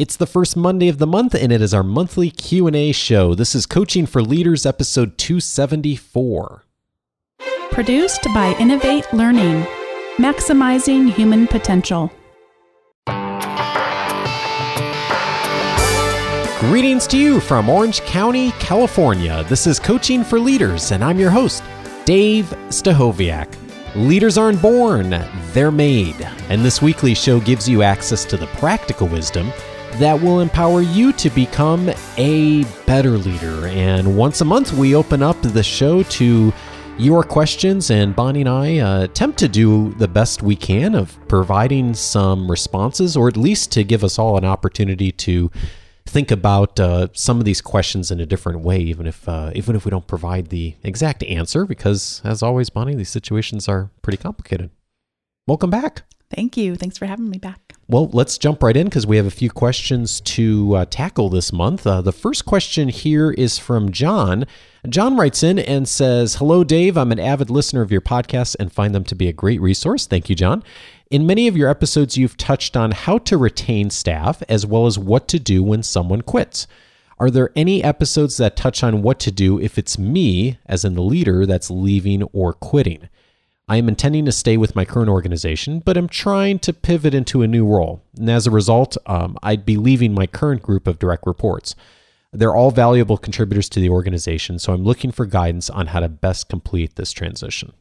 It's the first Monday of the month and it is our monthly Q&A show. This is Coaching for Leaders episode 274. Produced by Innovate Learning, maximizing human potential. Greetings to you from Orange County, California. This is Coaching for Leaders and I'm your host, Dave Stachowiak. Leaders aren't born, they're made. And this weekly show gives you access to the practical wisdom that will empower you to become a better leader. And once a month, we open up the show to your questions, and Bonnie and I uh, attempt to do the best we can of providing some responses, or at least to give us all an opportunity to think about uh, some of these questions in a different way, even if uh, even if we don't provide the exact answer, because as always, Bonnie, these situations are pretty complicated. Welcome back. Thank you. Thanks for having me back. Well, let's jump right in because we have a few questions to uh, tackle this month. Uh, the first question here is from John. John writes in and says, Hello, Dave. I'm an avid listener of your podcasts and find them to be a great resource. Thank you, John. In many of your episodes, you've touched on how to retain staff as well as what to do when someone quits. Are there any episodes that touch on what to do if it's me, as in the leader, that's leaving or quitting? I am intending to stay with my current organization, but I'm trying to pivot into a new role. And as a result, um, I'd be leaving my current group of direct reports. They're all valuable contributors to the organization, so I'm looking for guidance on how to best complete this transition.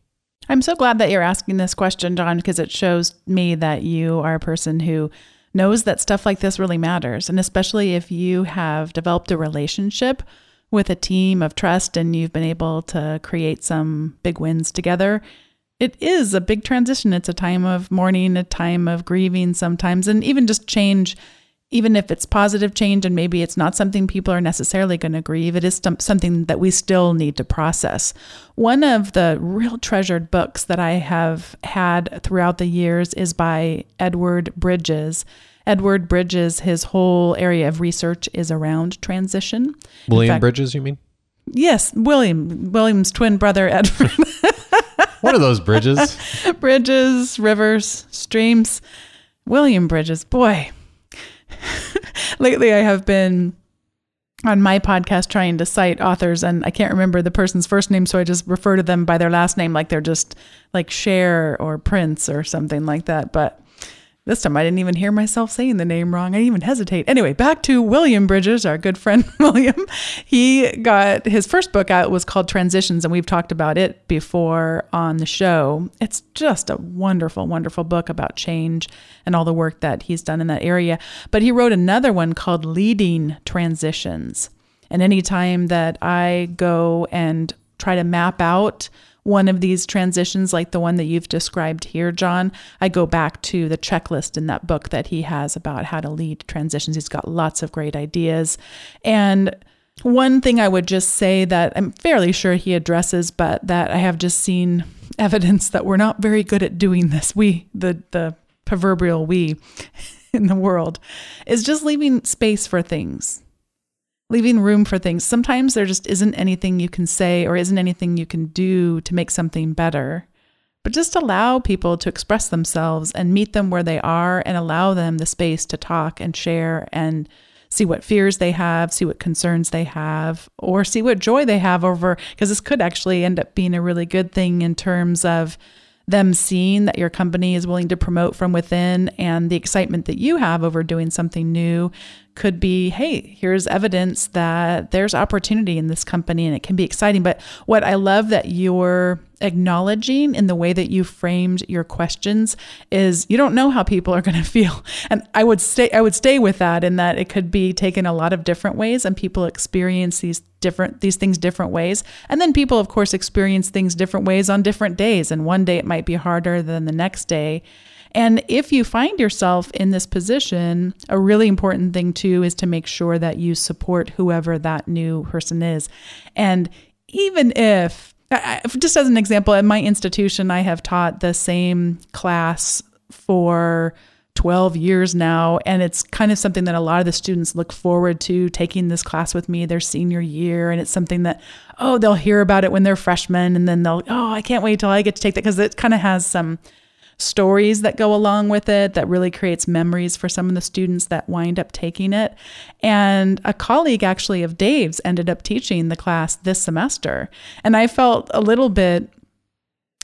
I'm so glad that you're asking this question, John, because it shows me that you are a person who knows that stuff like this really matters. And especially if you have developed a relationship with a team of trust and you've been able to create some big wins together, it is a big transition. It's a time of mourning, a time of grieving sometimes, and even just change. Even if it's positive change and maybe it's not something people are necessarily going to grieve, it is something that we still need to process. One of the real treasured books that I have had throughout the years is by Edward Bridges. Edward Bridges, his whole area of research is around transition. William fact, Bridges, you mean? Yes, William. William's twin brother, Edward. What are those bridges? bridges, rivers, streams. William Bridges, boy. Lately, I have been on my podcast trying to cite authors, and I can't remember the person's first name, so I just refer to them by their last name, like they're just like Cher or Prince or something like that. But this time I didn't even hear myself saying the name wrong. I didn't even hesitate. Anyway, back to William Bridges, our good friend William. He got his first book out was called Transitions, and we've talked about it before on the show. It's just a wonderful, wonderful book about change and all the work that he's done in that area. But he wrote another one called Leading Transitions. And anytime that I go and try to map out one of these transitions, like the one that you've described here, John, I go back to the checklist in that book that he has about how to lead transitions. He's got lots of great ideas. And one thing I would just say that I'm fairly sure he addresses, but that I have just seen evidence that we're not very good at doing this. We, the, the proverbial we in the world, is just leaving space for things leaving room for things. Sometimes there just isn't anything you can say or isn't anything you can do to make something better. But just allow people to express themselves and meet them where they are and allow them the space to talk and share and see what fears they have, see what concerns they have, or see what joy they have over, because this could actually end up being a really good thing in terms of them seeing that your company is willing to promote from within and the excitement that you have over doing something new could be hey, here's evidence that there's opportunity in this company and it can be exciting. But what I love that you're acknowledging in the way that you framed your questions is you don't know how people are going to feel. And I would stay I would stay with that in that it could be taken a lot of different ways and people experience these different these things different ways. And then people of course experience things different ways on different days and one day it might be harder than the next day. And if you find yourself in this position, a really important thing too is to make sure that you support whoever that new person is. And even if, just as an example, at my institution, I have taught the same class for 12 years now. And it's kind of something that a lot of the students look forward to taking this class with me their senior year. And it's something that, oh, they'll hear about it when they're freshmen. And then they'll, oh, I can't wait till I get to take that because it kind of has some stories that go along with it that really creates memories for some of the students that wind up taking it. And a colleague actually of Dave's ended up teaching the class this semester. And I felt a little bit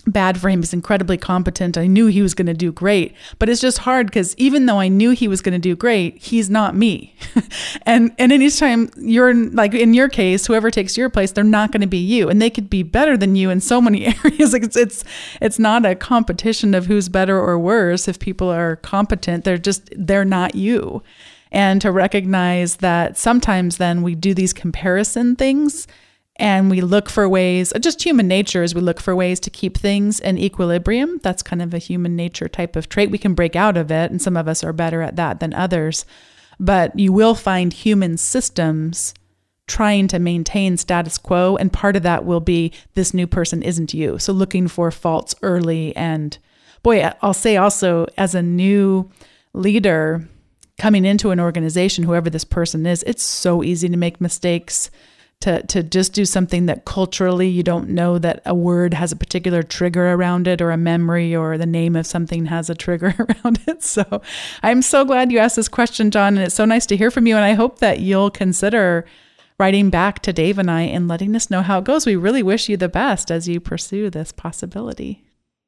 bad for him. He's incredibly competent. I knew he was going to do great, but it's just hard because even though I knew he was going to do great, he's not me. and and anytime you're like in your case, whoever takes your place, they're not going to be you, and they could be better than you in so many areas. Like it's it's it's not a competition of who's better or worse. If people are competent, they're just they're not you. And to recognize that sometimes then we do these comparison things and we look for ways just human nature is we look for ways to keep things in equilibrium. That's kind of a human nature type of trait. We can break out of it and some of us are better at that than others. But you will find human systems trying to maintain status quo and part of that will be this new person isn't you. So looking for faults early and boy i'll say also as a new leader coming into an organization whoever this person is it's so easy to make mistakes to to just do something that culturally you don't know that a word has a particular trigger around it or a memory or the name of something has a trigger around it. So I'm so glad you asked this question, John, and it's so nice to hear from you. And I hope that you'll consider writing back to Dave and I and letting us know how it goes. We really wish you the best as you pursue this possibility.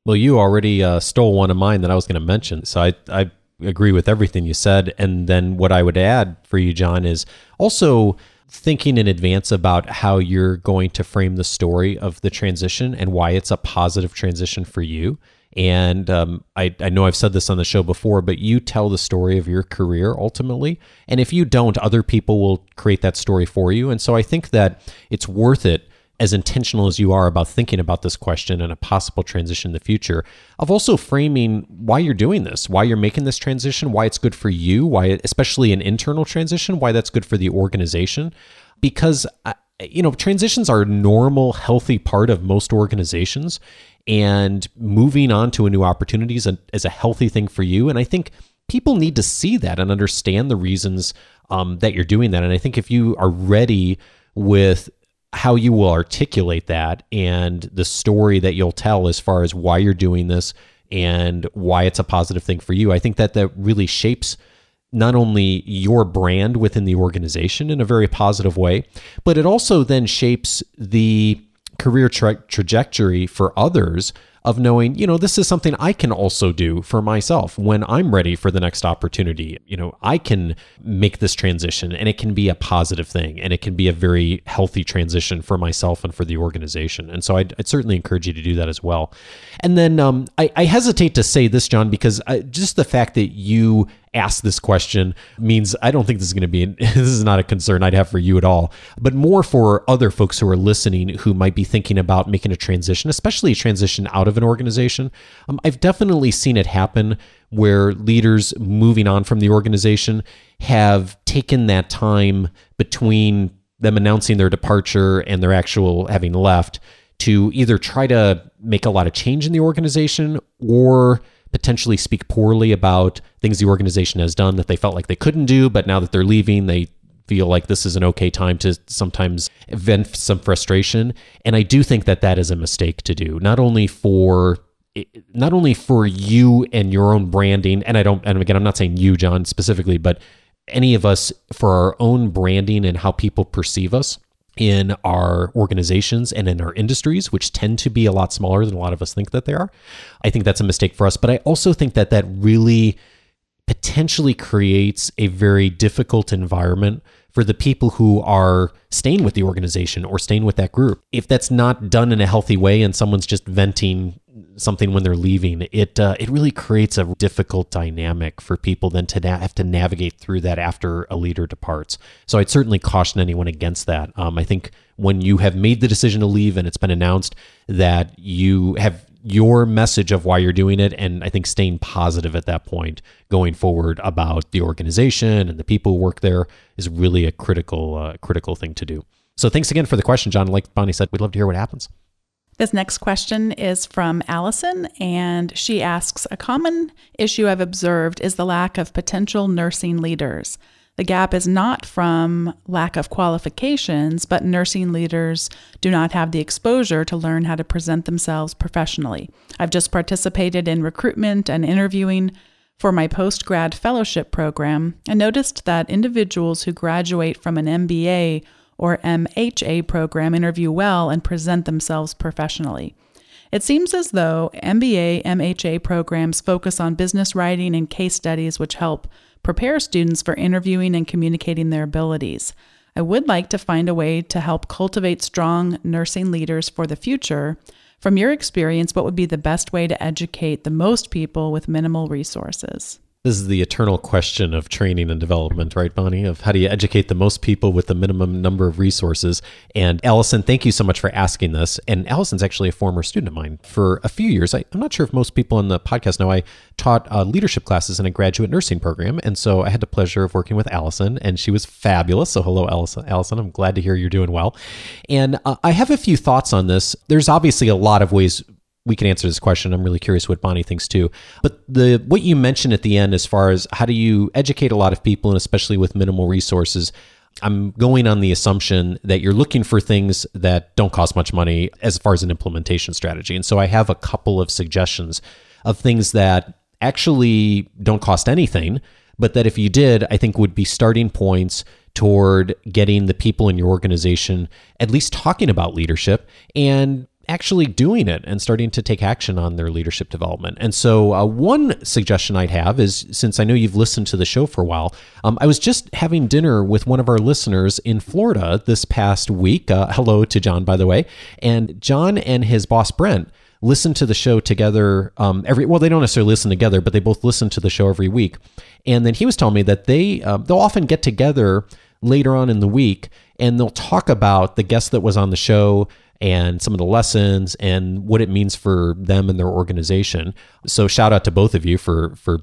Well, you already uh, stole one of mine that I was going to mention. So I, I agree with everything you said. And then what I would add for you, John, is also thinking in advance about how you're going to frame the story of the transition and why it's a positive transition for you. And um, I, I know I've said this on the show before, but you tell the story of your career ultimately. And if you don't, other people will create that story for you. And so I think that it's worth it as intentional as you are about thinking about this question and a possible transition in the future, of also framing why you're doing this, why you're making this transition, why it's good for you, why, especially an internal transition, why that's good for the organization. Because, uh, you know, transitions are a normal, healthy part of most organizations. And moving on to a new opportunity is a, is a healthy thing for you. And I think people need to see that and understand the reasons um, that you're doing that. And I think if you are ready with how you will articulate that and the story that you'll tell as far as why you're doing this and why it's a positive thing for you. I think that that really shapes not only your brand within the organization in a very positive way, but it also then shapes the career tra- trajectory for others of knowing, you know, this is something I can also do for myself when I'm ready for the next opportunity. You know, I can make this transition and it can be a positive thing and it can be a very healthy transition for myself and for the organization. And so I'd, I'd certainly encourage you to do that as well. And then um, I, I, hesitate to say this, John, because I, just the fact that you ask this question means I don't think this is going to be, an, this is not a concern I'd have for you at all, but more for other folks who are listening who might be thinking about making a transition, especially a transition out of an organization. Um, I've definitely seen it happen where leaders moving on from the organization have taken that time between them announcing their departure and their actual having left to either try to make a lot of change in the organization or potentially speak poorly about things the organization has done that they felt like they couldn't do, but now that they're leaving, they feel like this is an okay time to sometimes vent some frustration. And I do think that that is a mistake to do, not only for not only for you and your own branding, and I don't, and again, I'm not saying you, John, specifically, but any of us for our own branding and how people perceive us in our organizations and in our industries, which tend to be a lot smaller than a lot of us think that they are. I think that's a mistake for us. But I also think that that really potentially creates a very difficult environment for the people who are staying with the organization or staying with that group. If that's not done in a healthy way and someone's just venting something when they're leaving, it uh, it really creates a difficult dynamic for people then to na- have to navigate through that after a leader departs. So I'd certainly caution anyone against that. Um, I think when you have made the decision to leave and it's been announced that you have your message of why you're doing it and i think staying positive at that point going forward about the organization and the people who work there is really a critical uh, critical thing to do so thanks again for the question john like bonnie said we'd love to hear what happens this next question is from Allison, and she asks A common issue I've observed is the lack of potential nursing leaders. The gap is not from lack of qualifications, but nursing leaders do not have the exposure to learn how to present themselves professionally. I've just participated in recruitment and interviewing for my post grad fellowship program and noticed that individuals who graduate from an MBA or MHA program interview well and present themselves professionally. It seems as though MBA, MHA programs focus on business writing and case studies, which help prepare students for interviewing and communicating their abilities. I would like to find a way to help cultivate strong nursing leaders for the future. From your experience, what would be the best way to educate the most people with minimal resources? This is the eternal question of training and development, right, Bonnie? Of how do you educate the most people with the minimum number of resources? And Allison, thank you so much for asking this. And Allison's actually a former student of mine for a few years. I, am not sure if most people on the podcast know I taught uh, leadership classes in a graduate nursing program. And so I had the pleasure of working with Allison, and she was fabulous. So, hello, Allison. Allison, I'm glad to hear you're doing well. And uh, I have a few thoughts on this. There's obviously a lot of ways we can answer this question. I'm really curious what Bonnie thinks too. But the what you mentioned at the end, as far as how do you educate a lot of people, and especially with minimal resources, I'm going on the assumption that you're looking for things that don't cost much money as far as an implementation strategy. And so I have a couple of suggestions of things that actually don't cost anything, but that if you did, I think would be starting points toward getting the people in your organization at least talking about leadership and actually doing it and starting to take action on their leadership development. And so, uh, one suggestion I'd have is since I know you've listened to the show for a while, um, I was just having dinner with one of our listeners in Florida this past week. Uh, hello to John, by the way. And John and his boss, Brent, listen to the show together um, every well they don't necessarily listen together but they both listen to the show every week and then he was telling me that they uh, they'll often get together later on in the week and they'll talk about the guest that was on the show and some of the lessons and what it means for them and their organization. So shout out to both of you for for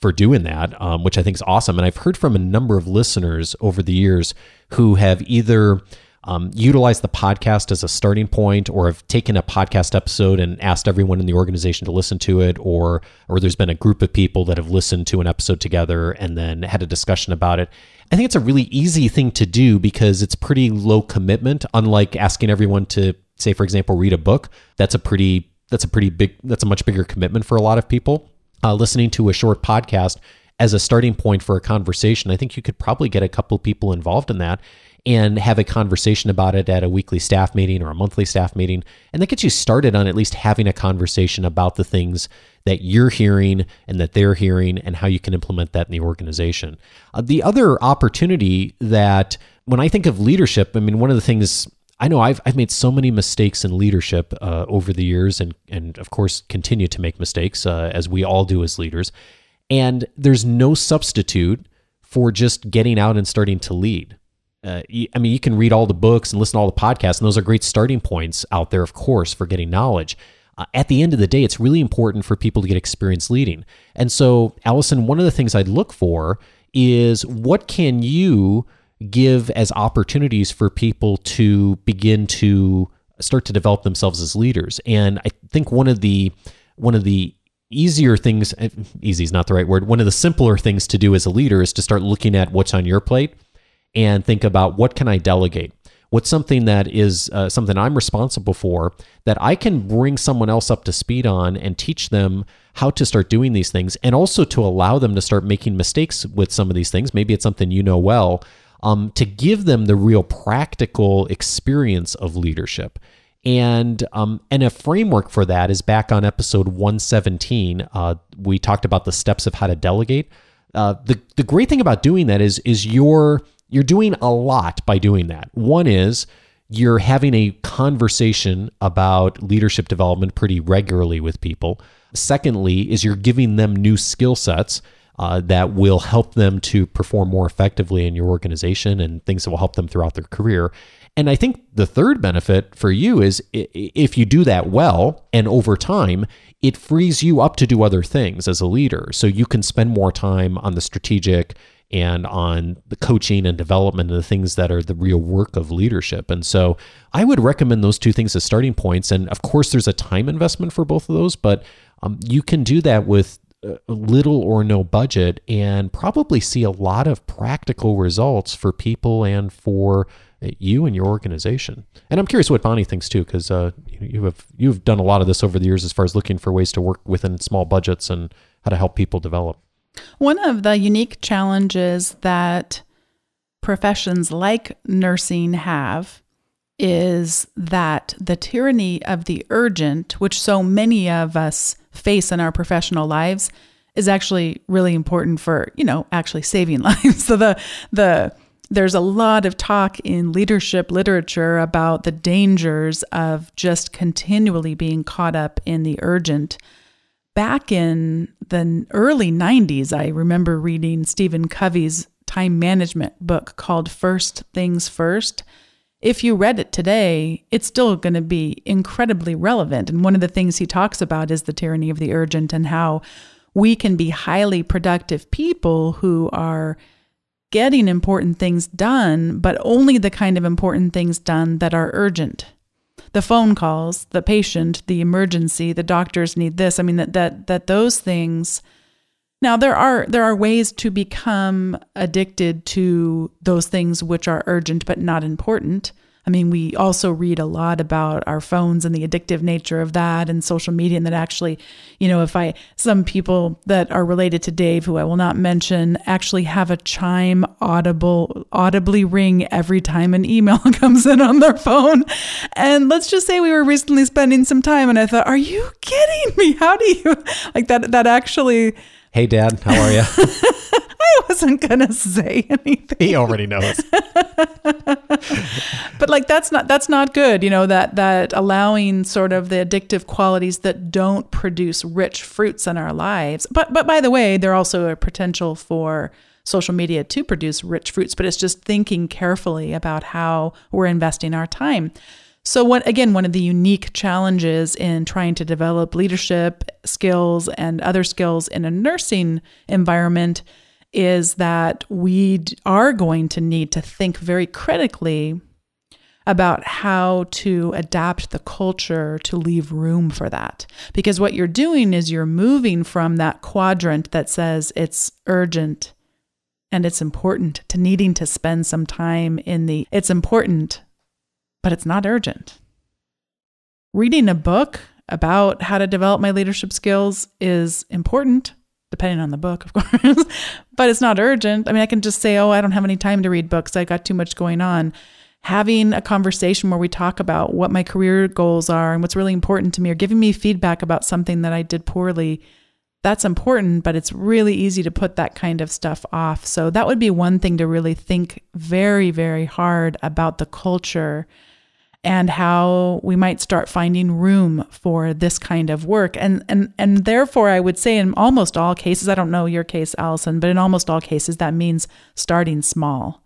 for doing that, um, which I think is awesome. And I've heard from a number of listeners over the years who have either um, utilized the podcast as a starting point or have taken a podcast episode and asked everyone in the organization to listen to it or or there's been a group of people that have listened to an episode together and then had a discussion about it I think it's a really easy thing to do because it's pretty low commitment. Unlike asking everyone to say, for example, read a book, that's a pretty that's a pretty big that's a much bigger commitment for a lot of people. Uh, listening to a short podcast as a starting point for a conversation, I think you could probably get a couple people involved in that and have a conversation about it at a weekly staff meeting or a monthly staff meeting. And that gets you started on at least having a conversation about the things that you're hearing and that they're hearing and how you can implement that in the organization. Uh, the other opportunity that when I think of leadership, I mean, one of the things I know I've, I've made so many mistakes in leadership uh, over the years and, and of course continue to make mistakes uh, as we all do as leaders. And there's no substitute for just getting out and starting to lead. Uh, I mean, you can read all the books and listen to all the podcasts, and those are great starting points out there, of course, for getting knowledge. Uh, at the end of the day, it's really important for people to get experience leading. And so, Allison, one of the things I'd look for is what can you give as opportunities for people to begin to start to develop themselves as leaders. And I think one of the one of the easier things easy is not the right word one of the simpler things to do as a leader is to start looking at what's on your plate and think about what can I delegate? What's something that is uh, something I'm responsible for that I can bring someone else up to speed on and teach them how to start doing these things and also to allow them to start making mistakes with some of these things. Maybe it's something you know well, um, to give them the real practical experience of leadership. And um, and a framework for that is back on episode 117. Uh, we talked about the steps of how to delegate. Uh, the the great thing about doing that is is your you're doing a lot by doing that. One is you're having a conversation about leadership development pretty regularly with people. Secondly, is you're giving them new skill sets uh, that will help them to perform more effectively in your organization and things that will help them throughout their career. And I think the third benefit for you is if you do that well and over time, it frees you up to do other things as a leader. So you can spend more time on the strategic and on the coaching and development and the things that are the real work of leadership. And so I would recommend those two things as starting points. And of course, there's a time investment for both of those, but um, you can do that with little or no budget and probably see a lot of practical results for people and for uh, you and your organization. And I'm curious what Bonnie thinks too, because uh, you have you've done a lot of this over the years as far as looking for ways to work within small budgets and how to help people develop. One of the unique challenges that professions like nursing have is that the tyranny of the urgent, which so many of us face in our professional lives, is actually really important for, you know, actually saving lives. So the the there's a lot of talk in leadership literature about the dangers of just continually being caught up in the urgent. Back in the early 90s, I remember reading Stephen Covey's time management book called First Things First. If you read it today, it's still going to be incredibly relevant. And one of the things he talks about is the tyranny of the urgent and how we can be highly productive people who are getting important things done, but only the kind of important things done that are urgent. The phone calls, the patient, the emergency, the doctors need this. I mean that that that those things now there are there are ways to become addicted to those things which are urgent but not important. I mean, we also read a lot about our phones and the addictive nature of that and social media. And that actually, you know, if I, some people that are related to Dave, who I will not mention, actually have a chime audible, audibly ring every time an email comes in on their phone. And let's just say we were recently spending some time and I thought, are you kidding me? How do you, like that, that actually, Hey, Dad, how are you? I wasn't gonna say anything. he already knows. but like that's not that's not good. You know that that allowing sort of the addictive qualities that don't produce rich fruits in our lives. But but by the way, there also a potential for social media to produce rich fruits. But it's just thinking carefully about how we're investing our time. So, what again, one of the unique challenges in trying to develop leadership skills and other skills in a nursing environment is that we are going to need to think very critically about how to adapt the culture to leave room for that. Because what you're doing is you're moving from that quadrant that says it's urgent and it's important to needing to spend some time in the it's important but it's not urgent. Reading a book about how to develop my leadership skills is important, depending on the book, of course, but it's not urgent. I mean, I can just say, oh, I don't have any time to read books. I got too much going on. Having a conversation where we talk about what my career goals are and what's really important to me, or giving me feedback about something that I did poorly, that's important, but it's really easy to put that kind of stuff off. So, that would be one thing to really think very, very hard about the culture and how we might start finding room for this kind of work. And and and therefore I would say in almost all cases, I don't know your case, Allison, but in almost all cases that means starting small.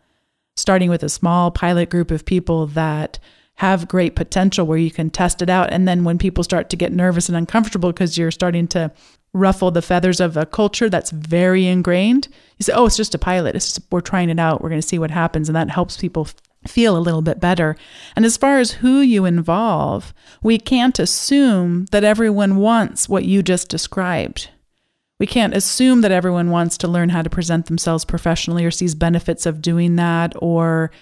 Starting with a small pilot group of people that have great potential where you can test it out. And then when people start to get nervous and uncomfortable because you're starting to ruffle the feathers of a culture that's very ingrained, you say, oh, it's just a pilot. It's just, we're trying it out. We're going to see what happens. And that helps people feel a little bit better. And as far as who you involve, we can't assume that everyone wants what you just described. We can't assume that everyone wants to learn how to present themselves professionally or sees benefits of doing that or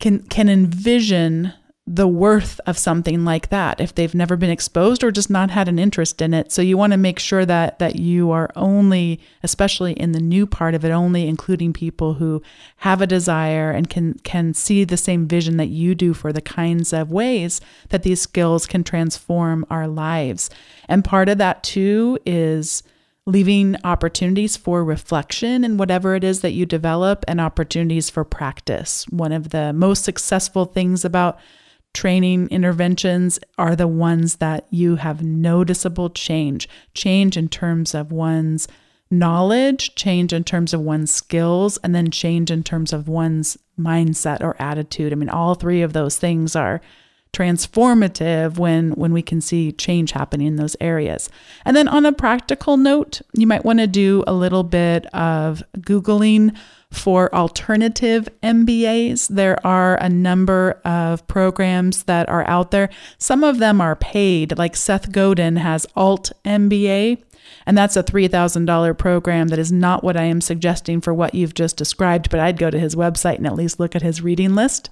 can can envision the worth of something like that if they've never been exposed or just not had an interest in it. So you want to make sure that that you are only, especially in the new part of it, only including people who have a desire and can can see the same vision that you do for the kinds of ways that these skills can transform our lives. And part of that too is leaving opportunities for reflection and whatever it is that you develop and opportunities for practice. One of the most successful things about training interventions are the ones that you have noticeable change change in terms of one's knowledge, change in terms of one's skills, and then change in terms of one's mindset or attitude. I mean, all three of those things are transformative when when we can see change happening in those areas. And then on a practical note, you might want to do a little bit of googling for alternative MBAs. There are a number of programs that are out there. Some of them are paid, like Seth Godin has Alt MBA. And that's a $3,000 program that is not what I am suggesting for what you've just described, but I'd go to his website and at least look at his reading list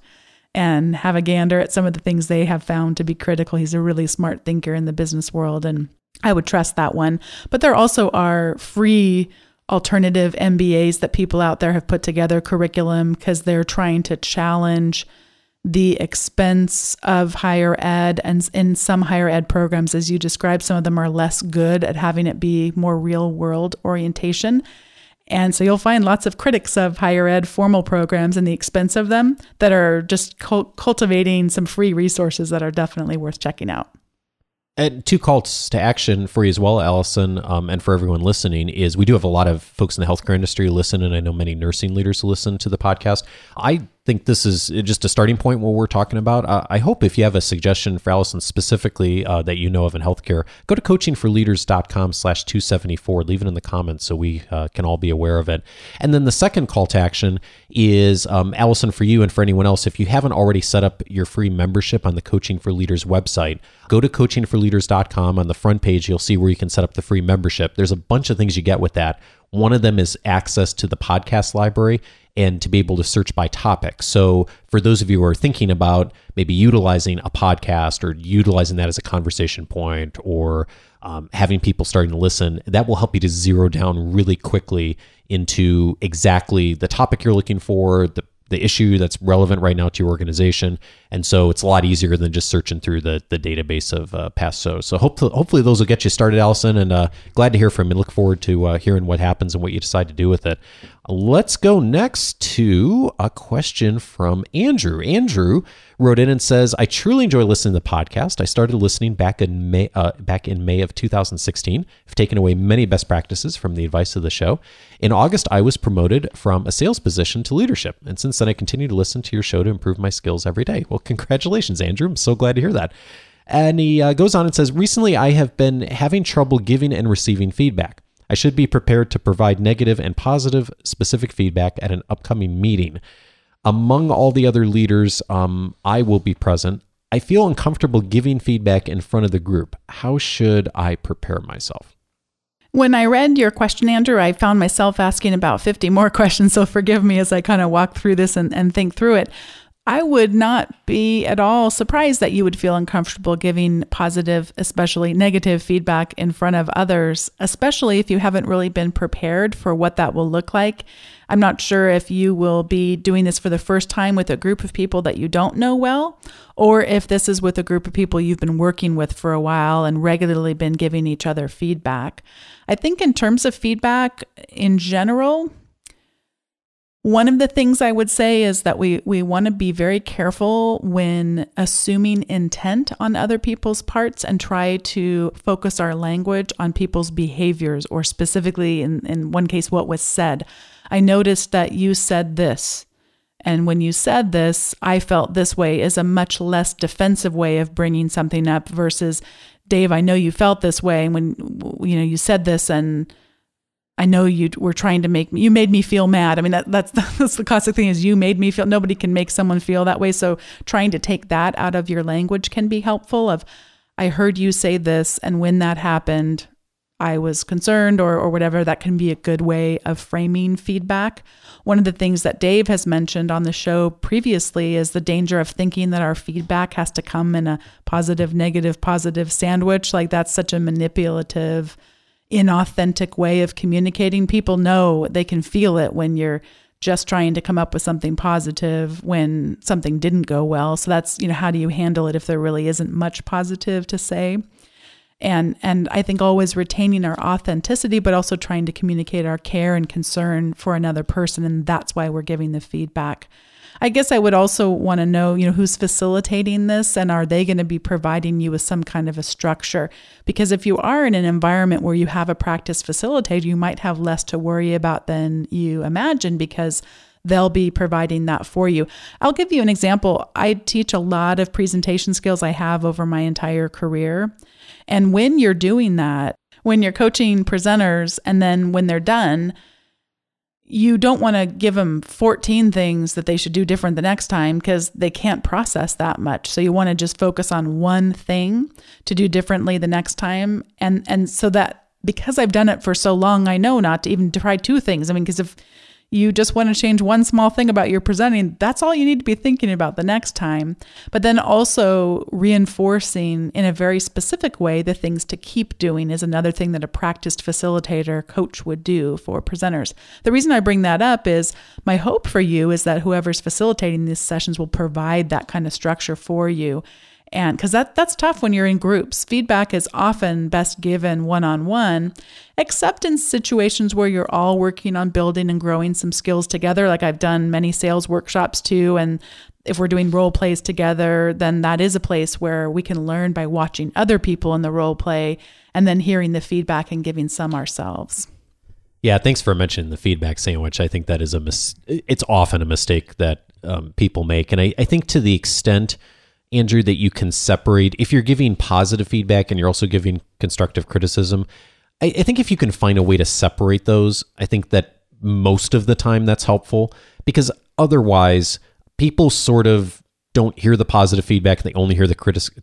and have a gander at some of the things they have found to be critical. He's a really smart thinker in the business world, and I would trust that one. But there also are free alternative MBAs that people out there have put together curriculum because they're trying to challenge the expense of higher ed and in some higher ed programs as you described some of them are less good at having it be more real world orientation and so you'll find lots of critics of higher ed formal programs and the expense of them that are just cultivating some free resources that are definitely worth checking out and two calls to action for you as well, Allison, um, and for everyone listening is we do have a lot of folks in the healthcare industry listen, and I know many nursing leaders listen to the podcast. I think this is just a starting point what we're talking about. I hope if you have a suggestion for Allison specifically uh, that you know of in healthcare, go to coachingforleaders.com slash 274. Leave it in the comments so we uh, can all be aware of it. And then the second call to action is um, Allison for you and for anyone else. If you haven't already set up your free membership on the Coaching for Leaders website, go to coachingforleaders.com. On the front page, you'll see where you can set up the free membership. There's a bunch of things you get with that. One of them is access to the podcast library and to be able to search by topic. So, for those of you who are thinking about maybe utilizing a podcast or utilizing that as a conversation point or um, having people starting to listen, that will help you to zero down really quickly into exactly the topic you're looking for, the the issue that's relevant right now to your organization. And so it's a lot easier than just searching through the, the database of uh, past shows. So hopefully, hopefully those will get you started, Allison, and uh, glad to hear from you. Look forward to uh, hearing what happens and what you decide to do with it. Let's go next to a question from Andrew. Andrew wrote in and says, "I truly enjoy listening to the podcast. I started listening back in May, uh, back in May of 2016. I've taken away many best practices from the advice of the show. In August, I was promoted from a sales position to leadership, and since then, I continue to listen to your show to improve my skills every day. Well, congratulations, Andrew. I'm so glad to hear that." And he uh, goes on and says, Recently, I have been having trouble giving and receiving feedback. I should be prepared to provide negative and positive specific feedback at an upcoming meeting. Among all the other leaders, um, I will be present. I feel uncomfortable giving feedback in front of the group. How should I prepare myself? When I read your question, Andrew, I found myself asking about 50 more questions. So forgive me as I kind of walk through this and, and think through it. I would not be at all surprised that you would feel uncomfortable giving positive, especially negative feedback in front of others, especially if you haven't really been prepared for what that will look like. I'm not sure if you will be doing this for the first time with a group of people that you don't know well, or if this is with a group of people you've been working with for a while and regularly been giving each other feedback. I think, in terms of feedback in general, one of the things I would say is that we, we want to be very careful when assuming intent on other people's parts and try to focus our language on people's behaviors or specifically, in, in one case, what was said. I noticed that you said this. And when you said this, I felt this way is a much less defensive way of bringing something up versus, Dave, I know you felt this way. And when, you know, you said this and, I know you were trying to make me, you made me feel mad. I mean, that, that's, that's the classic thing is you made me feel, nobody can make someone feel that way. So trying to take that out of your language can be helpful of, I heard you say this. And when that happened, I was concerned or, or whatever, that can be a good way of framing feedback. One of the things that Dave has mentioned on the show previously is the danger of thinking that our feedback has to come in a positive, negative, positive sandwich. Like that's such a manipulative, inauthentic way of communicating. People know they can feel it when you're just trying to come up with something positive when something didn't go well. So that's, you know, how do you handle it if there really isn't much positive to say? And and I think always retaining our authenticity but also trying to communicate our care and concern for another person and that's why we're giving the feedback. I guess I would also want to know, you know, who's facilitating this and are they going to be providing you with some kind of a structure? Because if you are in an environment where you have a practice facilitator, you might have less to worry about than you imagine because they'll be providing that for you. I'll give you an example. I teach a lot of presentation skills I have over my entire career. And when you're doing that, when you're coaching presenters and then when they're done, you don't want to give them 14 things that they should do different the next time because they can't process that much. So you want to just focus on one thing to do differently the next time. And and so that because I've done it for so long, I know not to even try two things. I mean, because if you just want to change one small thing about your presenting, that's all you need to be thinking about the next time. But then also reinforcing in a very specific way the things to keep doing is another thing that a practiced facilitator coach would do for presenters. The reason I bring that up is my hope for you is that whoever's facilitating these sessions will provide that kind of structure for you and because that that's tough when you're in groups. Feedback is often best given one-on-one except in situations where you're all working on building and growing some skills together. Like i've done many sales workshops too and if we're doing role plays together then that is a place where we can learn by watching other people in the role play and then hearing the feedback and giving some ourselves. Yeah thanks for mentioning the feedback sandwich. I think that is a mis- it's often a mistake that um, people make. And I, I think to the extent Andrew, that you can separate if you're giving positive feedback and you're also giving constructive criticism. I, I, think if you can find a way to separate those, I think that most of the time that's helpful because otherwise people sort of don't hear the positive feedback. They only hear the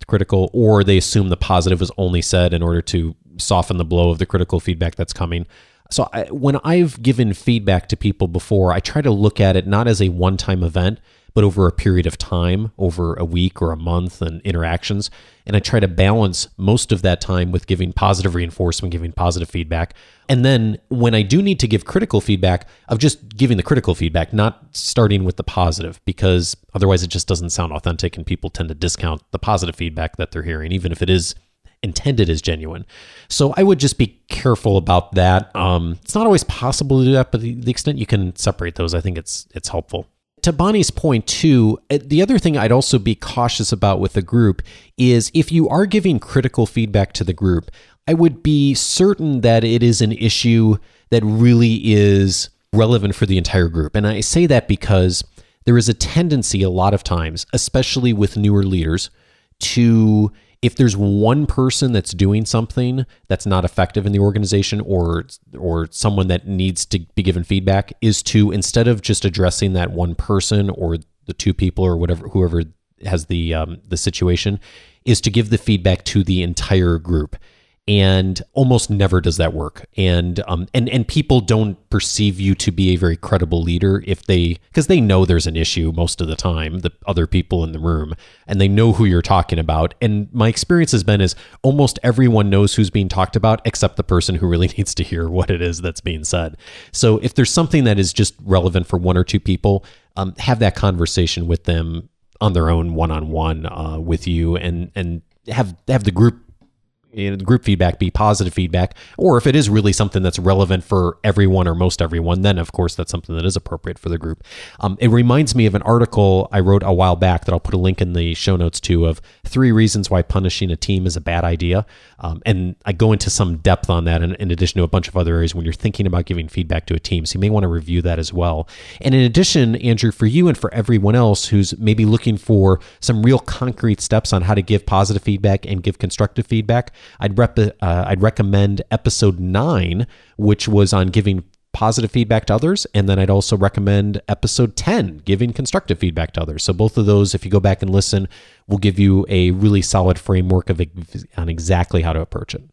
critical, or they assume the positive is only said in order to soften the blow of the critical feedback that's coming. So I, when I've given feedback to people before, I try to look at it not as a one time event, but over a period of time, over a week or a month and interactions. And I try to balance most of that time with giving positive reinforcement, giving positive feedback. And then when I do need to give critical feedback, of just giving the critical feedback, not starting with the positive, because otherwise it just doesn't sound authentic and people tend to discount the positive feedback that they're hearing, even if it is intended as genuine. So I would just be careful about that. Um, it's not always possible to do that, but the, the extent you can separate those, I think it's it's helpful to Bonnie's point too, uh, the other thing I'd also be cautious about with the group is if you are giving critical feedback to the group, I would be certain that it is an issue that really is relevant for the entire group. And I say that because there is a tendency a lot of times, especially with newer leaders, to if there's one person that's doing something that's not effective in the organization or or someone that needs to be given feedback is to instead of just addressing that one person or the two people or whatever whoever has the um, the situation is to give the feedback to the entire group and almost never does that work. And um and and people don't perceive you to be a very credible leader if they because they know there's an issue most of the time the other people in the room and they know who you're talking about. And my experience has been is almost everyone knows who's being talked about except the person who really needs to hear what it is that's being said. So if there's something that is just relevant for one or two people um, have that conversation with them on their own one-on-one uh, with you and and have have the group group feedback be positive feedback, or if it is really something that's relevant for everyone or most everyone, then of course that's something that is appropriate for the group. Um, it reminds me of an article I wrote a while back that I'll put a link in the show notes to of three reasons why punishing a team is a bad idea. Um, and I go into some depth on that in, in addition to a bunch of other areas when you're thinking about giving feedback to a team. So you may want to review that as well. And in addition, Andrew, for you and for everyone else who's maybe looking for some real concrete steps on how to give positive feedback and give constructive feedback, I'd rep- uh, I'd recommend episode nine, which was on giving positive feedback to others, and then I'd also recommend episode ten, giving constructive feedback to others. So both of those, if you go back and listen, will give you a really solid framework of on exactly how to approach it.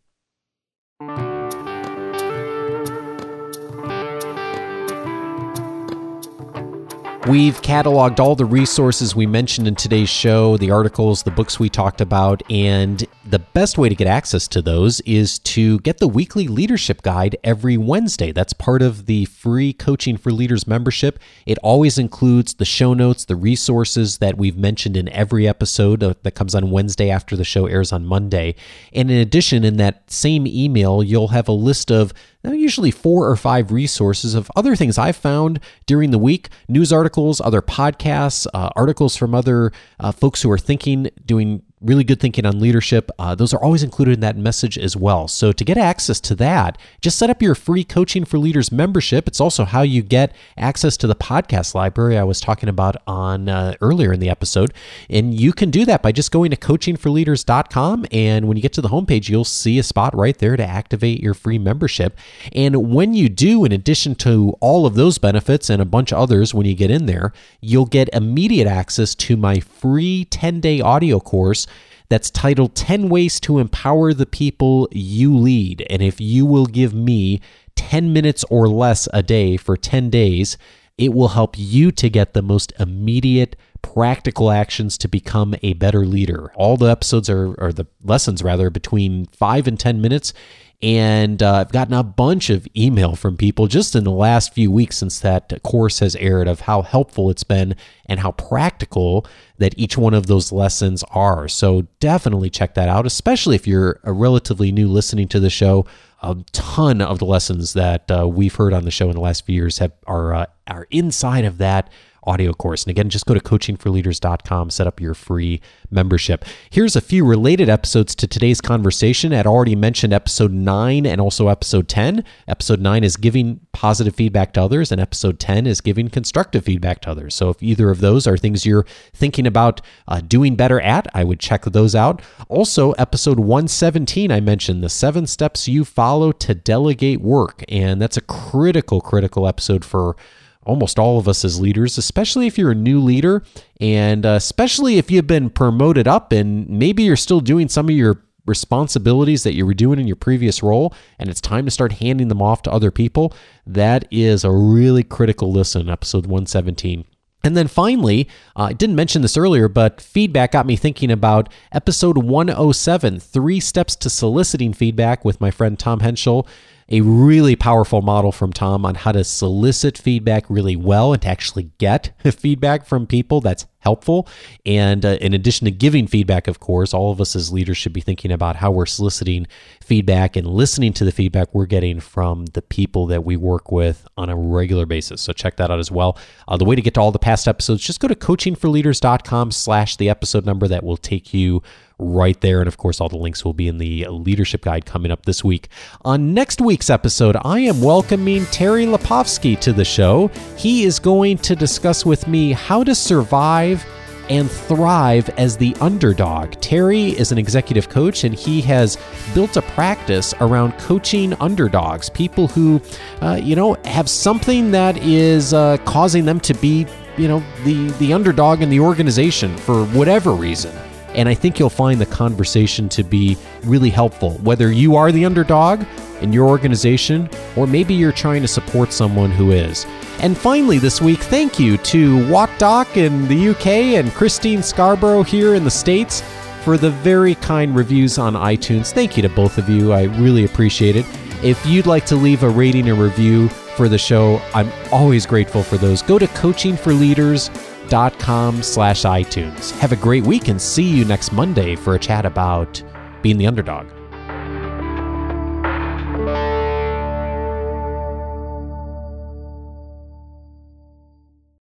We've cataloged all the resources we mentioned in today's show, the articles, the books we talked about, and the best way to get access to those is to get the weekly leadership guide every Wednesday. That's part of the free Coaching for Leaders membership. It always includes the show notes, the resources that we've mentioned in every episode that comes on Wednesday after the show airs on Monday. And in addition, in that same email, you'll have a list of usually four or five resources of other things I've found during the week news articles, other podcasts, uh, articles from other uh, folks who are thinking, doing really good thinking on leadership, uh, those are always included in that message as well. So to get access to that, just set up your free Coaching for Leaders membership. It's also how you get access to the podcast library I was talking about on uh, earlier in the episode. And you can do that by just going to coachingforleaders.com. And when you get to the homepage, you'll see a spot right there to activate your free membership. And when you do, in addition to all of those benefits and a bunch of others, when you get in there, you'll get immediate access to my free 10 day audio course that's titled 10 Ways to Empower the People You Lead. And if you will give me 10 minutes or less a day for 10 days, it will help you to get the most immediate practical actions to become a better leader. All the episodes are, or the lessons rather, between five and 10 minutes. And uh, I've gotten a bunch of email from people just in the last few weeks since that course has aired of how helpful it's been and how practical that each one of those lessons are. So definitely check that out, especially if you're a relatively new listening to the show. A ton of the lessons that uh, we've heard on the show in the last few years have are uh, are inside of that audio course. And again, just go to coachingforleaders.com, set up your free membership. Here's a few related episodes to today's conversation. I'd already mentioned episode 9 and also episode 10. Episode 9 is giving positive feedback to others, and episode 10 is giving constructive feedback to others. So if either of those are things you're thinking about uh, doing better at, I would check those out. Also, episode 117, I mentioned the seven steps you follow to delegate work. And that's a critical, critical episode for almost all of us as leaders, especially if you're a new leader and uh, especially if you've been promoted up and maybe you're still doing some of your responsibilities that you were doing in your previous role and it's time to start handing them off to other people. That is a really critical listen, episode 117. And then finally, uh, I didn't mention this earlier, but feedback got me thinking about episode 107 Three Steps to Soliciting Feedback with my friend Tom Henschel a really powerful model from Tom on how to solicit feedback really well and to actually get feedback from people that's helpful. And uh, in addition to giving feedback, of course, all of us as leaders should be thinking about how we're soliciting feedback and listening to the feedback we're getting from the people that we work with on a regular basis. So check that out as well. Uh, the way to get to all the past episodes, just go to coachingforleaders.com slash the episode number that will take you right there. And of course, all the links will be in the leadership guide coming up this week. On next week's episode, I am welcoming Terry Lipovski to the show. He is going to discuss with me how to survive and thrive as the underdog. Terry is an executive coach and he has built a practice around coaching underdogs, people who, uh, you know, have something that is uh, causing them to be, you know, the, the underdog in the organization for whatever reason. And I think you'll find the conversation to be really helpful, whether you are the underdog in your organization or maybe you're trying to support someone who is. And finally, this week, thank you to Watt Doc in the UK and Christine Scarborough here in the States for the very kind reviews on iTunes. Thank you to both of you. I really appreciate it. If you'd like to leave a rating and review for the show, I'm always grateful for those. Go to coachingforleaders.com slash iTunes. Have a great week and see you next Monday for a chat about being the underdog.